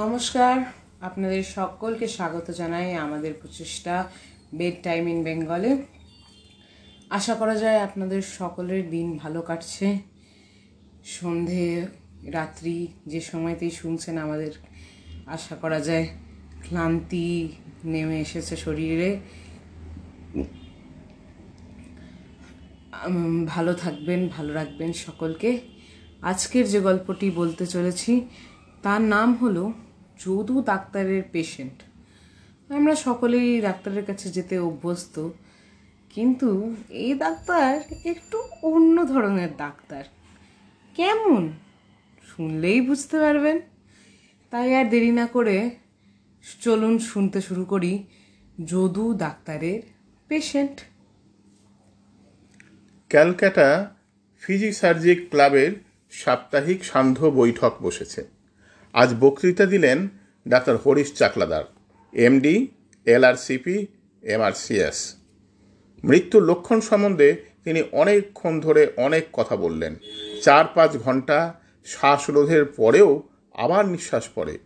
নমস্কার। আপনাদের সকলকে স্বাগত জানাই আমাদের প্রচেষ্টা বেড টাইম ইন বেঙ্গলে আশা করা যায় আপনাদের সকলের দিন ভালো কাটছে। সন্ধে, রাত্রি যে সময়তেই শুনছেন আমাদের, আশা করা যায় ক্লান্তি নেমে এসেছে শরীরে। ভালো থাকবেন, ভালো রাখবেন সকলকে। আজকের যে গল্পটি বলতে চলেছি তার নাম হলো যদু ডাক্তারের পেশেন্ট আমরা সকলেই ডাক্তারের কাছে যেতে অভ্যস্ত, কিন্তু এই ডাক্তার একটু অন্য ধরনের ডাক্তার। কেমন? শুনলেই বুঝতে পারবেন। তাই আর দেরি না করে চলুন শুনতে শুরু করি যদু ডাক্তারের পেশেন্ট ক্যালকাটা ফিজিসার্জিক ক্লাবের সাপ্তাহিক সান্ধ্য বৈঠক বসেছে। আজ বক্তৃতা দিলেন doctor Harish Chakladar, MD, LRCP, MRCS. মৃত্যুর লক্ষণ সম্বন্ধে তিনি অনেকক্ষণ ধরে অনেক কথা বললেন। চার পাঁচ ঘণ্টা শ্বাসরোধের পরেও আবার নিঃশ্বাস পড়ে।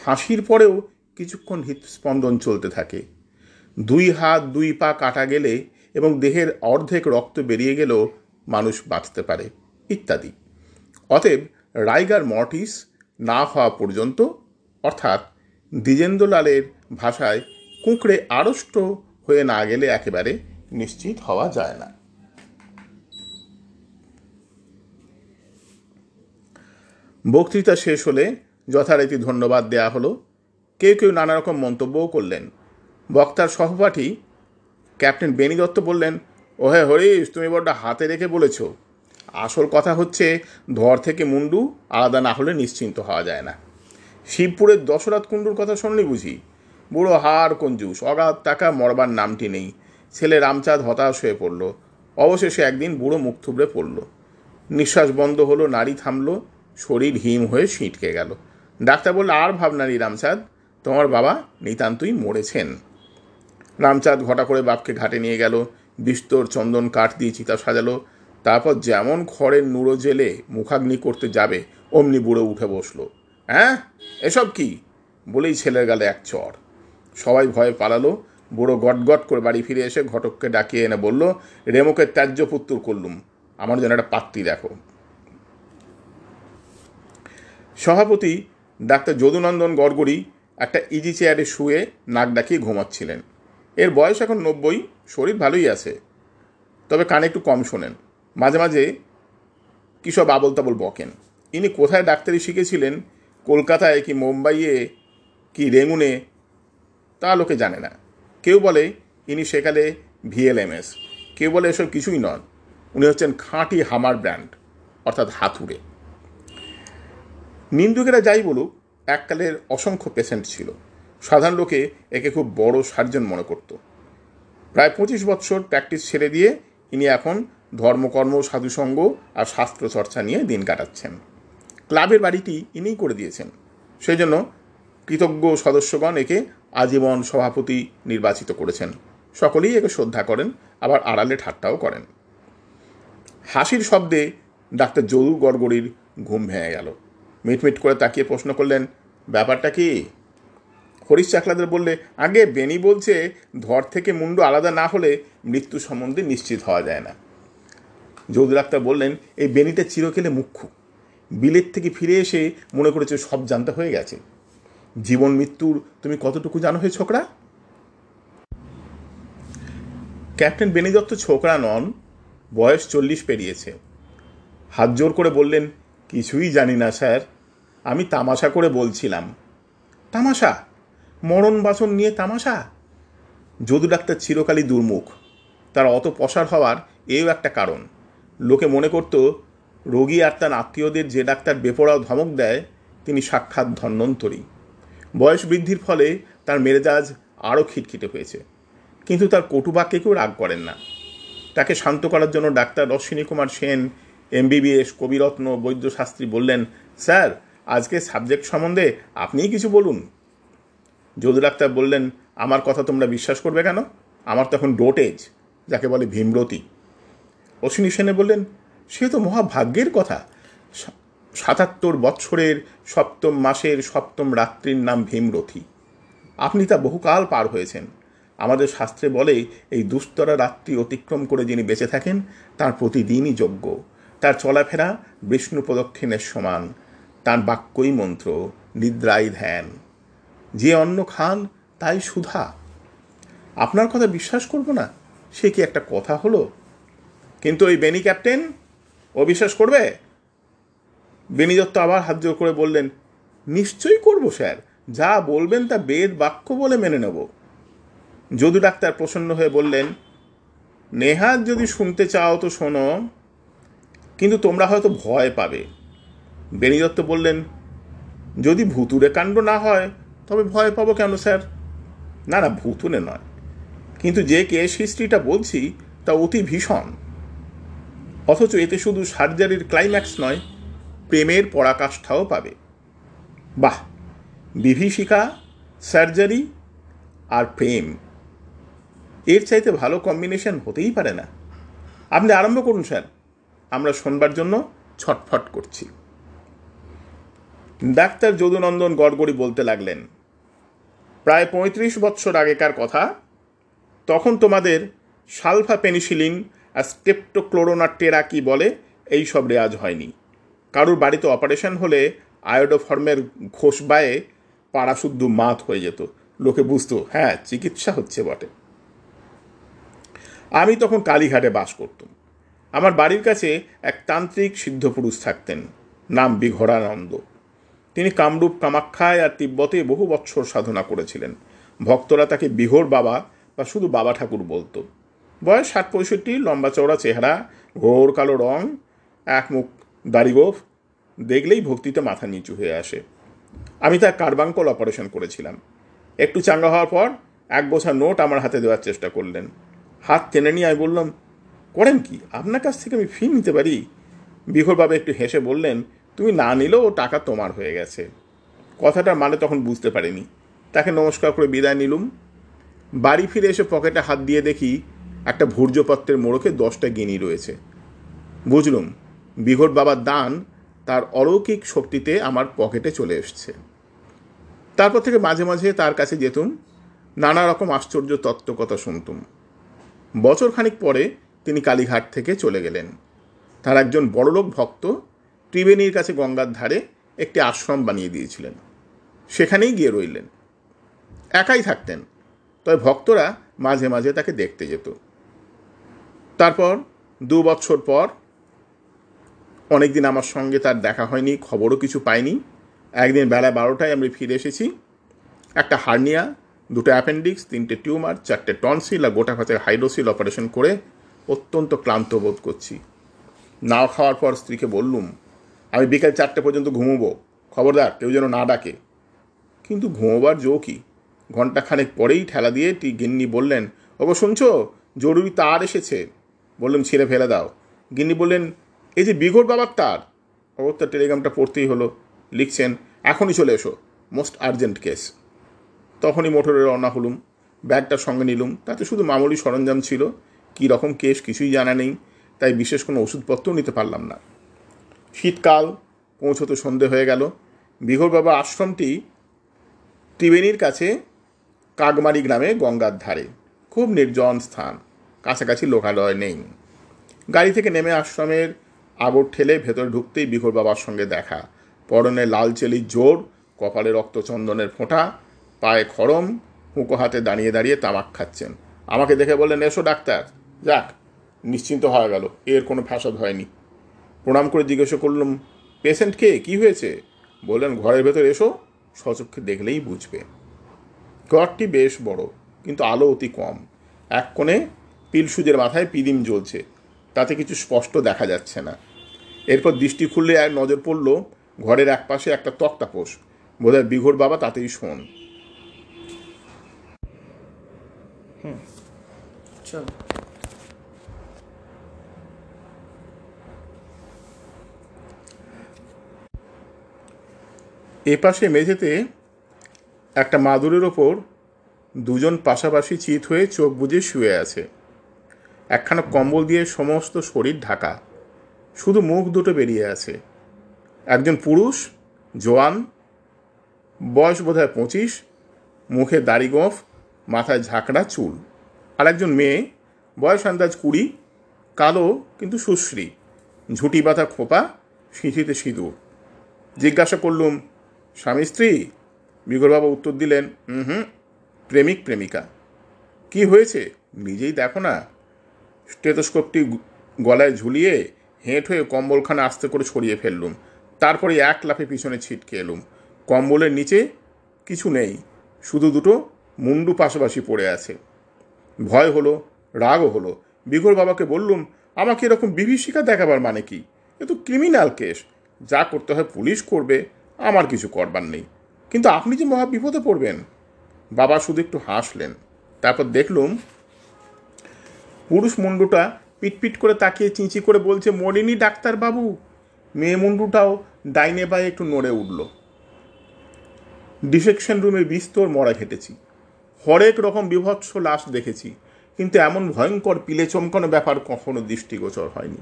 ফাঁসির পরেও কিছুক্ষণ হৃৎস্পন্দন চলতে থাকে। দুই হাত, দুই পা কাটা গেলে এবং দেহের অর্ধেক রক্ত বেরিয়ে গেলেও মানুষ বাঁচতে পারে, ইত্যাদি। অতএব রাইগার মর্টিস না হওয়া পর্যন্ত, অর্থাৎ দ্বিজেন্দ্রলালের ভাষায় কুঁকড়ে আড়ষ্ট হয়ে না গেলে একেবারে নিশ্চিত হওয়া যায় না। বক্তৃতা শেষ হলে যথারীতি ধন্যবাদ দেয়া হলো। কেউ কেউ নানা রকম মন্তব্যও করলেন। বক্তার সহপাঠী ক্যাপ্টেন বেনি দত্ত বললেন, ওহে হরিশ, তুমি বড্ড হাতে রেখে বলেছ। আসল কথা হচ্ছে, ধর থেকে মুন্ডু আলাদা না হলে নিশ্চিন্ত হওয়া যায় না। শিবপুরের দশরথ কুণ্ডুর কথা শুনলি বুঝি? বুড়ো হার কঞ্জুস অগাধ টাকা মরবার নামটি নেই। ছেলে রামচাঁদ হতাশ হয়ে পড়ল। অবশেষে একদিন বুড়ো মুখ থুবড়ে পড়ল। নিঃশ্বাস বন্ধ হলো, নাড়ি থামলো, শরীর হিম হয়ে ছিটকে গেল। ডাক্তার বলল, আর ভাবনারি রামচাঁদ, তোমার বাবা নিতান্তই মরেছেন। রামচাঁদ ঘটা করে বাপকে ঘাটে নিয়ে গেল, বিস্তর চন্দন কাঠ দিয়ে চিতা সাজালো তারপর যেমন খড়ের নুড়ো জেলে মুখাগ্নি করতে যাবে, অমনি বুড়ো উঠে বসল। হ্যাঁ? এসব কি? বলেই ছেলের গালে এক চর। সবাই ভয়ে পালালো। বুড়ো গটগট করে বাড়ি ফিরে এসে ঘটককে ডাকিয়ে এনে বলল রেমুকে ত্যায্য পুত্তুর করলুম। আমার জন্য একটা পাত্তি দেখো। সভাপতি ডাক্তার যদুনন্দন গড়গড়ি একটা ইজি চেয়ারে শুয়ে নাক ডাকিয়ে ঘুমাচ্ছিলেন। এর বয়স এখন নব্বই, শরীর ভালোই আছে। তবে কানে একটু কম শোনেন। মাঝে মাঝে কী সব আবল তাবল বকেন। ইনি কোথায় ডাক্তারি শিখেছিলেন, কলকাতায় কি মুম্বাইয়ে কি রেঙ্গুনে, তা লোকে জানে না। কেউ বলে ইনি সেকালে ভিএলএমএস, কেউ বলে এসব কিছুই নন। উনি হচ্ছেন খাঁটি হামার ব্র্যান্ড, অর্থাৎ হাতুড়ে। নিন্দুকেরা যাই বলুক, এককালের অসংখ্য পেশেন্ট ছিল। সাধারণ লোকে একে খুব বড় সার্জন মনে করত। প্রায় পঁচিশ বৎসর প্র্যাকটিস ছেড়ে দিয়ে ইনি এখন ধর্মকর্ম, সাধুসঙ্গ আর শাস্ত্র চর্চা নিয়ে দিন কাটাচ্ছেন। ক্লাবের বাড়িটি ইনিই করে দিয়েছেন। সেই জন্য কৃতজ্ঞ সদস্যগণ একে আজীবন সভাপতি নির্বাচিত করেছেন। সকলেই একে শ্রদ্ধা করেন, আবার আড়ালে ঠাট্টাও করেন। হাসির শব্দে ডাক্তার যদু গড়গড়ির ঘুম ভেঙে গেল। মিটমিট করে তাকিয়ে প্রশ্ন করলেন, ব্যাপারটা কি? হরিশ চাকলাদের বললে, আগে বেনি বলছে, ধর থেকে মুন্ডু আলাদা না হলে মৃত্যু সম্বন্ধে নিশ্চিত হওয়া যায় না। যদু ডাক্তার বললেন, এই বেনিটা চিরকেলে মুখ্য। বিলেত থেকে ফিরে এসে মনে করেছে সব জানতে হয়ে গেছে। জীবন মৃত্যুর তুমি কতটুকু জানো হে ছোকরা? ক্যাপ্টেন বেনি দত্ত ছোকরা নন, বয়স চল্লিশ পেরিয়েছে। হাত জোর করে বললেন, কিছুই জানি না স্যার, আমি তামাশা করে বলছিলাম। তামাশা? মরণ বাসন নিয়ে তামাশা? যদু ডাক্তার চিরকালই দুর্মুখ। তার অত পসার হওয়ার এও একটা কারণ। লোকে মনে করত, রোগী আর তার আত্মীয়দের যে ডাক্তার বেপড়াও ধমক দেয়, তিনি সাক্ষাৎ ধন্যন্তরী বয়স বৃদ্ধির ফলে তার মেরেজাজ আরও খিটখিটে হয়েছে। কিন্তু তার কটুবাক্যে কেউ রাগ করেন না। তাকে শান্ত করার জন্য ডাক্তার অশ্বিনী কুমার সেন, এমবিবিএস কবিরত্ন বৈদ্যশাস্ত্রী বললেন, স্যার, আজকে সাবজেক্ট সম্বন্ধে আপনিই কিছু বলুন। যদু ডাক্তার বললেন, আমার কথা তোমরা বিশ্বাস করবে কেন? আমার তখন ডোটেজ, যাকে বলে ভীমরতি। অশ্বিনী সেনে বললেন, সে তো মহাভাগ্যের কথা। সাতাত্তর বৎসরের সপ্তম মাসের সপ্তম রাত্রির নাম ভীমরথী। আপনি তা বহুকাল পার হয়েছেন। আমাদের শাস্ত্রে বলে, এই দুস্তরা রাত্রি অতিক্রম করে যিনি বেঁচে থাকেন, তার প্রতিদিনই যোগ্য। তার চলাফেরা বিষ্ণু প্রদক্ষিণের সমান। তার বাক্যই মন্ত্র, নিদ্রাই ধ্যান। যে অন্ন খান, তাই সুধা। আপনার কথা বিশ্বাস করব না? সে কি একটা কথা হলো? কিন্তু ওই বেনি ক্যাপ্টেন ও বিশ্বাস করবে? বেনি দত্ত আবার হাত জোর করে বললেন, নিশ্চয়ই করব, স্যার। যা বলবেন তা বেদ বাক্য বলে মেনে নেব। যদু ডাক্তার প্রসন্ন হয়ে বললেন, নেহাত যদি শুনতে চাও তো শোনো, কিন্তু তোমরা হয়তো ভয় পাবে। বেনি দত্ত বললেন, যদি ভুতুরে কাণ্ড না হয়, তবে ভয় পাবো কেন, স্যার? না না ভুতুরে নয়। কিন্তু যে কেস হিস্ট্রিটা বলছি, তা অতি ভীষণ। অথচ এতে শুধু সার্জারির ক্লাইম্যাক্স নয়, প্রেমের পরাকাষ্ঠাও পাবে। বাহ, বিভীষিকা, সার্জারি আর প্রেম। এর চাইতে ভালো কম্বিনেশন হতেই পারে না। আপনি আরম্ভ করুন, স্যার। আমরা শোনবার জন্য ছটফট করছি। ডাক্তার যদুনন্দন গড়গড়ি বলতে লাগলেন, প্রায় পঁয়ত্রিশ বৎসর আগেকার কথা। তখন তোমাদের সালফা পেনিসিলিন আর স্টেপটোক্লোরোনাটেরা কি বলে? এই সব রেয়াজ হয়নি। কারুর বাড়িতে অপারেশন হলে আয়োডোফর্মের ঘোষবায়ে পাড়া শুদ্ধ মাত হয়ে যেত। লোকে বুঝতো হ্যাঁ চিকিৎসা হচ্ছে বটে। আমি তখন কালীঘাটে বাস করতাম। আমার বাড়ির কাছে এক তান্ত্রিক সিদ্ধ পুরুষ থাকতেন, নাম বিঘোরানন্দ। তিনি কামরূপ, কামাখ্যায় আর তিব্বতে বহু বৎসর সাধনা করেছিলেন। ভক্তরা তাকে বিহোর বাবা বা শুধু বাবা ঠাকুর বলতো। বয়স ষাট পঁয়ষট্টি, লম্বা চওড়া চেহারা, ঘোর কালো রং, এক মুখ দাড়িগোফ দেখলেই ভক্তিতে মাথা নিচু হয়ে আসে। আমি তার কার্বাঙ্কল অপারেশন করেছিলাম। একটু চাঙ্গা হওয়ার পর এক গোছা নোট আমার হাতে দেওয়ার চেষ্টা করলেন। হাত টেনে নিয়ে আমি বললাম, করেন কি? আপনার কাছ থেকে আমি ফি নিতে পারি? বিহরবাবা একটু হেসে বললেন, তুমি না নিলেও টাকা তোমার হয়ে গেছে। কথাটার মানে তখন বুঝতে পারিনি। তাকে নমস্কার করে বিদায় নিলুম। বাড়ি ফিরে এসে পকেটে হাত দিয়ে দেখি একটা ভূর্যপত্রের মোড়কে দশটা গিনি রয়েছে। বুঝলুম বিঘট বাবার দান তার অলৌকিক শক্তিতে আমার পকেটে চলে এসছে। তারপর থেকে মাঝে মাঝে তার কাছে যেতুম, নানা রকম আশ্চর্য তত্ত্বকথা শুনতুম। বছর খানিক পরে তিনি কালীঘাট থেকে চলে গেলেন। তার একজন বড়লোক ভক্ত ত্রিবেণীর কাছে গঙ্গার ধারে একটি আশ্রম বানিয়ে দিয়েছিলেন। সেখানেই গিয়ে রইলেন। একাই থাকতেন, তবে ভক্তরা মাঝে মাঝে তাকে দেখতে যেত। তারপর দু বছর পর অনেকদিন আমার সঙ্গে তার দেখা হয়নি, খবরও কিছু পাইনি। একদিন বেলা বারোটায় আমি ফিরে এসেছি। একটা হার্নিয়া, দুটো অ্যাপেন্ডিক্স, তিনটে টিউমার, চারটে টনসিল আর গোটা খাতে হাইড্রোসিল অপারেশন করে অত্যন্ত ক্লান্ত বোধ করছি। নাও খাওয়ার পর স্ত্রীকে বললুম, আমি বিকেল চারটে পর্যন্ত ঘুমোবো। খবরদার, কেউ যেন না ডাকে। কিন্তু ঘুমোবার জো কি? ঘন্টাখানেক পরেই ঠেলা দিয়ে টি গিন্নি বললেন, ওগো, শুনছো? জরুরি তার এসেছে। বললাম ছেড়ে ফেলে দাও। গিন্নি বললেন, এই যে বিঘট বাবার তার? অগত্যা টেলিগ্রামটা পড়তেই হলো। লিখছেন, এখনই চলে এসো, মোস্ট আর্জেন্ট কেস। তখনই মোটরে রওনা হলুম, ব্যাগটা সঙ্গে নিলুম। তাতে শুধু মামুলি সরঞ্জাম ছিল, কী রকম কেস কিছুই জানা নেই, তাই বিশেষ কোনো ওষুধপত্রও নিতে পারলাম না। শীতকাল, পৌঁছতে সন্ধে হয়ে গেল। বিঘর বাবা আশ্রমটি ত্রিবেণীর কাছে কাগমারি গ্রামে গঙ্গার ধারে। খুব নির্জন স্থান। কাছাকাছি লোকালয় নেই। গাড়ি থেকে নেমে আশ্রমের আগর ঠেলে ভেতরে ঢুকতেই বিঘর বাবার সঙ্গে দেখা। পরনে লাল চেলির জোর, কপালে রক্তচন্দনের ফোঁটা, পায়ে খড়ম হুঁকো হাতে দাঁড়িয়ে দাঁড়িয়ে তামাক খাচ্ছেন। আমাকে দেখে বললেন, এসো ডাক্তার, যাক, নিশ্চিন্ত হয়ে গেল, এর কোনো ফ্যাসদ হয়নি। প্রণাম করে জিজ্ঞাসা করলাম পেশেন্ট কে? কী হয়েছে? বললেন, ঘরের ভেতর এসো সচক্ষে দেখলেই বুঝবে। ঘরটি বেশ বড়, কিন্তু আলো অতি কম। এক কোণে পিলসুজের মাথায় পিদিম জ্বলছে। তাতে কিছু স্পষ্ট দেখা যাচ্ছে না। এরপর দৃষ্টি খুললে এক নজর পড়ল ঘরের এক পাশে একটা তক্তাপোষ বোধহয় বিঘোর বাবা তাতেই শোন। এপাশে মেঝেতে একটা মাদুরের ওপর দুজন পাশাপাশি চিত হয়ে চোখ বুজে শুয়ে আছে। একখানা কম্বল দিয়ে সমস্ত শরীর ঢাকা। শুধু মুখ দুটো বেরিয়ে আছে। একজন পুরুষ, জোয়ান, বয়স বোধ হয় পঁচিশ, মুখে দাড়ি গোঁফ, মাথায় ঝাঁকড়া চুল। আর একজন মেয়ে, বয়স আন্দাজ কুড়ি, কালো কিন্তু সুশ্রী, ঝুঁটি বাঁধা খোপা, সিঁথিতে সিঁদুর। জিজ্ঞাসা করলুম, স্বামী স্ত্রী? বিগরবাবু উত্তর দিলেন হুম, প্রেমিক, প্রেমিকা। কি হয়েছে? নিজেই দেখো না। স্টেথোস্কোপটি গলায় ঝুলিয়ে হেঁট হয়ে কম্বলখানা আস্তে করে ছড়িয়ে ফেললুম। তারপরে এক লাফে পিছনে ছিটকে এলুম। কম্বলের নিচে কিছু নেই, শুধু দুটো মুন্ডু পাশাপাশি পড়ে আছে। ভয় হলো, রাগও হলো। বিগর বাবাকে বললুম, আমাকে এরকম বিভীষিকা দেখাবার মানে কি? এ তো ক্রিমিনাল কেস। যা করতে হয় পুলিশ করবে, আমার কিছু করবার নেই। কিন্তু আপনি যে মহা বিপদে পড়বেন? বাবা শুধু একটু হাসলেন। তারপর দেখলুম পুরুষ মুন্ডুটা পিটপিট করে তাকিয়ে চিঁচি করে বলছে, মরিনি ডাক্তারবাবু। মেয়ে মুন্ডুটাও ডাইনে বায়ে একটু নড়ে উঠল। ডিসেকশন রুমে বিস্তর মরা ঘেটেছি। হরেক রকম বিভৎস লাশ দেখেছি, কিন্তু এমন ভয়ঙ্কর পিলে চমকানো ব্যাপার কখনো দৃষ্টিগোচর হয়নি।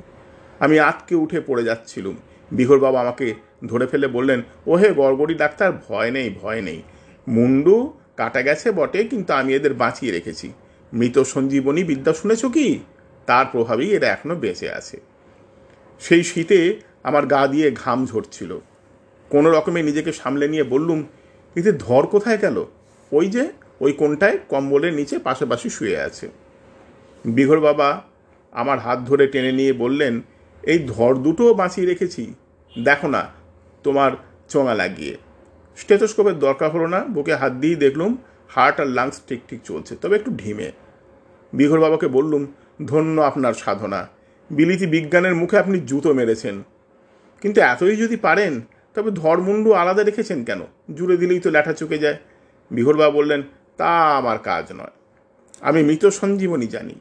আমি আতকে উঠে পড়ে যাচ্ছিলুম। বিহর বাবা আমাকে ধরে ফেলে বললেন, ওহে গড়গড়ি ডাক্তার, ভয় নেই ভয় নেই। মুন্ডু কাটা গেছে বটে, কিন্তু আমি এদের বাঁচিয়ে রেখেছি। মৃত সঞ্জীবনী বিদ্যা শুনেছ কি? তার প্রভাবেই এরা এখনও বেঁচে আছে। সেই শীতে আমার গা দিয়ে ঘাম ঝরছিল। কোনো রকমে নিজেকে সামলে নিয়ে বললুম, এতে ধর কোথায় গেল? ওই যে, ওই কোনটায় কম্বলের নিচে পাশাপাশি শুয়ে আছে। বিঘর বাবা আমার হাত ধরে টেনে নিয়ে বললেন, এই ধর দুটোও বাঁচিয়ে রেখেছি। দেখো না তোমার চোঙা লাগিয়ে। স্টেথোস্কোপের দরকার হলো না, বুকে হাত দিয়েই দেখলুম হার্ট আর লাংস ঠিক ঠিক চলছে। তবে একটু ঢিমে। বিঘর বাবাকে বললুম, ধন্য আপনার সাধনা। বিলিতি বিজ্ঞানের মুখে আপনি জুতো মেরেছেন। কিন্তু এতই যদি পারেন, তবে ধর্মুন্ডু আলাদা রেখেছেন কেন? জুড়ে দিলেই তো ল্যাঠা চুকে যায়। বিঘরবাবা বললেন, তা আমার কাজ নয়। আমি মৃত সঞ্জীবনী জানি,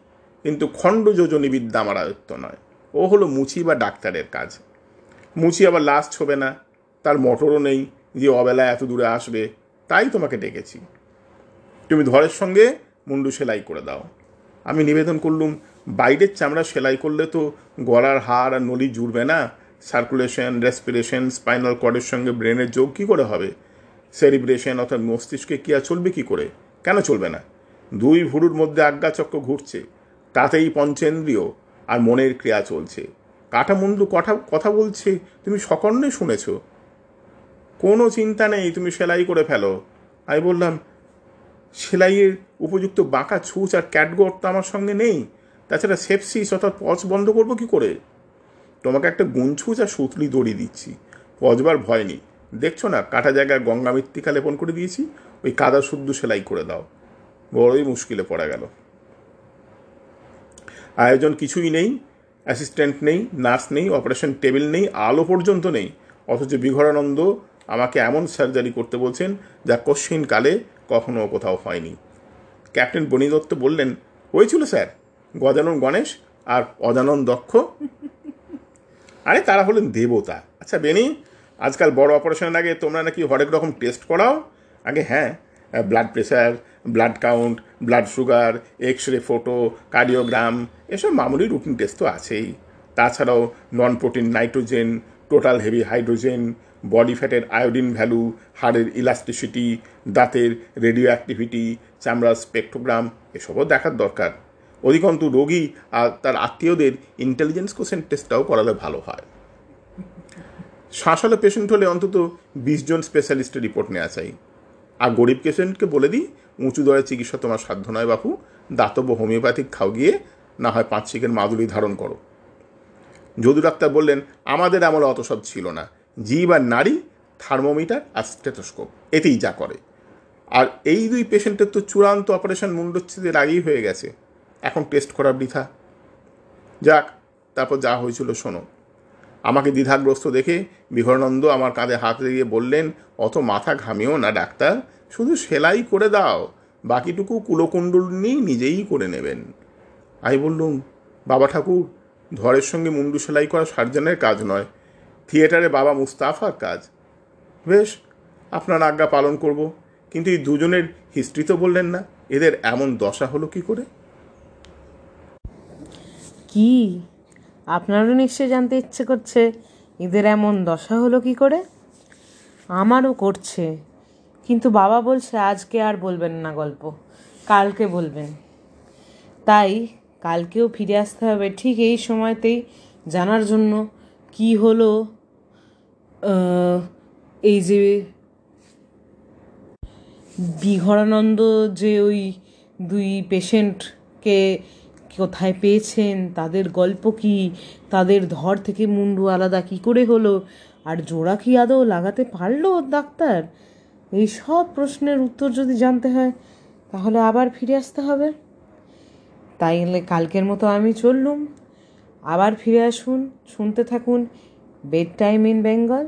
কিন্তু খণ্ড যোজনী বিদ্যা আমার আয়ত্ত নয়। ও হলো মুচি বা ডাক্তারের কাজ। মুচি আবার লাশ ছোবে না। তার মোটরও নেই যে অবেলায় এত দূরে আসবে। তাই তোমাকে ডেকেছি। তুমি ধরের সঙ্গে মুন্ডু সেলাই করে দাও। আমি নিবেদন করলুম, বাইরের চামড়া সেলাই করলে তো গলার হাড় আর নলি জুড়বে না। সার্কুলেশন রেসপিরেশন স্পাইনাল কর্ডের সঙ্গে ব্রেনের যোগ কী করে হবে? সেলিব্রেশন অর্থাৎ মস্তিষ্কে কি আর চলবে কী করে? কেন চলবে না? দুই ভুরুর মধ্যে আজ্ঞাচক্র ঘুরছে, তাতেই পঞ্চেন্দ্রিয় আর মনের ক্রিয়া চলছে। কাটা মুন্ডু কথা কথা বলছে, তুমি সকর্ণে শুনেছ। কোনো চিন্তা নেই, তুমি সেলাই করে ফেলো। আমি বললাম সেলাইয়ের উপযুক্ত বাঁকা ছুঁচ আর ক্যাটগোট তো আমার সঙ্গে নেই। তাছাড়া সেপসিস অর্থাৎ পচ বন্ধ করব কি করে? তোমাকে একটা গুঞ্ছুচ আর সুতলি দড়ি দিচ্ছি। পচবার ভয় নেই। দেখছ না, কাটা জায়গায় গঙ্গা মৃত্তিকা লেপন করে দিয়েছি? ওই কাদা শুদ্ধ সেলাই করে দাও। বড়ই মুশকিলে পড়া গেল। আয়োজন কিছুই নেই অ্যাসিস্ট্যান্ট নেই নার্স নেই অপারেশন টেবিল নেই, আলো পর্যন্ত নেই। অথচ বিঘরানন্দ আমাকে এমন সার্জারি করতে বলছেন যা কশ্চিন কালে কখনো কোথাও হয়নি। ক্যাপ্টেন বনি দত্ত বললেন, হয়েছিল স্যার। গজানন গণেশ আর অজানন দক্ষ। আরে, তারা হলেন দেবতা। আচ্ছা বেনি আজকাল বড় অপারেশনের আগে তোমরা নাকি হরেক রকম টেস্ট করাও? আগে হ্যাঁ blood pressure blood count, blood sugar X ray photo, cardiogram, এসব মামুলি রুটিন টেস্ট তো আছেই। তাছাড়াও non protein nitrogen, total heavy hydrogen body ফ্যাটের আয়োডিন ভ্যালু হাড়ের ইলাস্টিসিটি দাঁতের রেডিও অ্যাক্টিভিটি চামড়ার স্পেকট্রোগ্রাম এসবও দেখার দরকার। অধিকন্তু রোগী আর তার আত্মীয়দের ইন্টেলিজেন্স কোশ্চেন টেস্টটাও করালে ভালো হয়। শ্বাসলে পেশেন্ট হলে অন্তত বিশ জন স্পেশালিস্টের রিপোর্ট নেওয়া চাই। আর গরিব পেশেন্টকে বলে দিই, উঁচু দরের চিকিৎসা তোমার সাধ্য নয় বাপু, দাতব্য হোমিওপ্যাথিক খাও গিয়ে, না হয় পাঁচ চিকেন মাদুরি ধারণ করো। যদু ডাক্তার বললেন, আমাদের আমলে অত সব ছিল না। জীব আর নারী, থার্মোমিটার আর স্টেথোস্কোপ। এতেই যা করে। আর এই দুই পেশেন্টের তো চূড়ান্ত অপারেশন মুন্ডচ্ছেদের আগেই হয়ে গেছে। এখন টেস্ট করা বৃথা। যাক, তারপর যা হয়েছিল শোনো। আমাকে দ্বিধাগ্রস্ত দেখে বিহরানন্দ আমার কাঁধে হাত দিয়ে বললেন, অত মাথা ঘামিও না, ডাক্তার। শুধু সেলাই করে দাও। বাকিটুকু কুলকুণ্ডুলনি নিজেই করে নেবেন। আমি বললুম, বাবা ঠাকুর ধরের সঙ্গে মুন্ডু সেলাই করা সার্জনের কাজ নয়। থিয়েটারে বাবা মুস্তাফার কাজ। বেশ, আপনার আজ্ঞা পালন করব, কিন্তু এই দুজনের হিস্ট্রি তো বললেন না, এদের এমন দশা হলো কি করে? কি? আপনারও নিশ্চয় জানতে ইচ্ছে করছে, এদের এমন দশা হলো কি করে? আমারও করছে, কিন্তু বাবা বলছে আজকে আর বলবেন না গল্প, কালকে বলবেন। তাই কালকেও ফিরে আসতে হবে ঠিক এই সময়তেই জানার জন্য কি হলো এই যে বিঘরানন্দ যে ওই দুই পেশেন্টকে কোথায় পেয়েছেন, তাদের গল্প কি, তাদের ধর থেকে মুন্ডু আলাদা কি করে হলো, আর জোড়া কি আদৌ লাগাতে পারল ডাক্তার? এই সব প্রশ্নের উত্তর যদি জানতে হয়, তাহলে আবার ফিরে আসতে হবে। তাইলে কালকের মতো আমি চললুম। আবার ফিরে আসুন, শুনতে থাকুন বেড টাইম ইন বেঙ্গল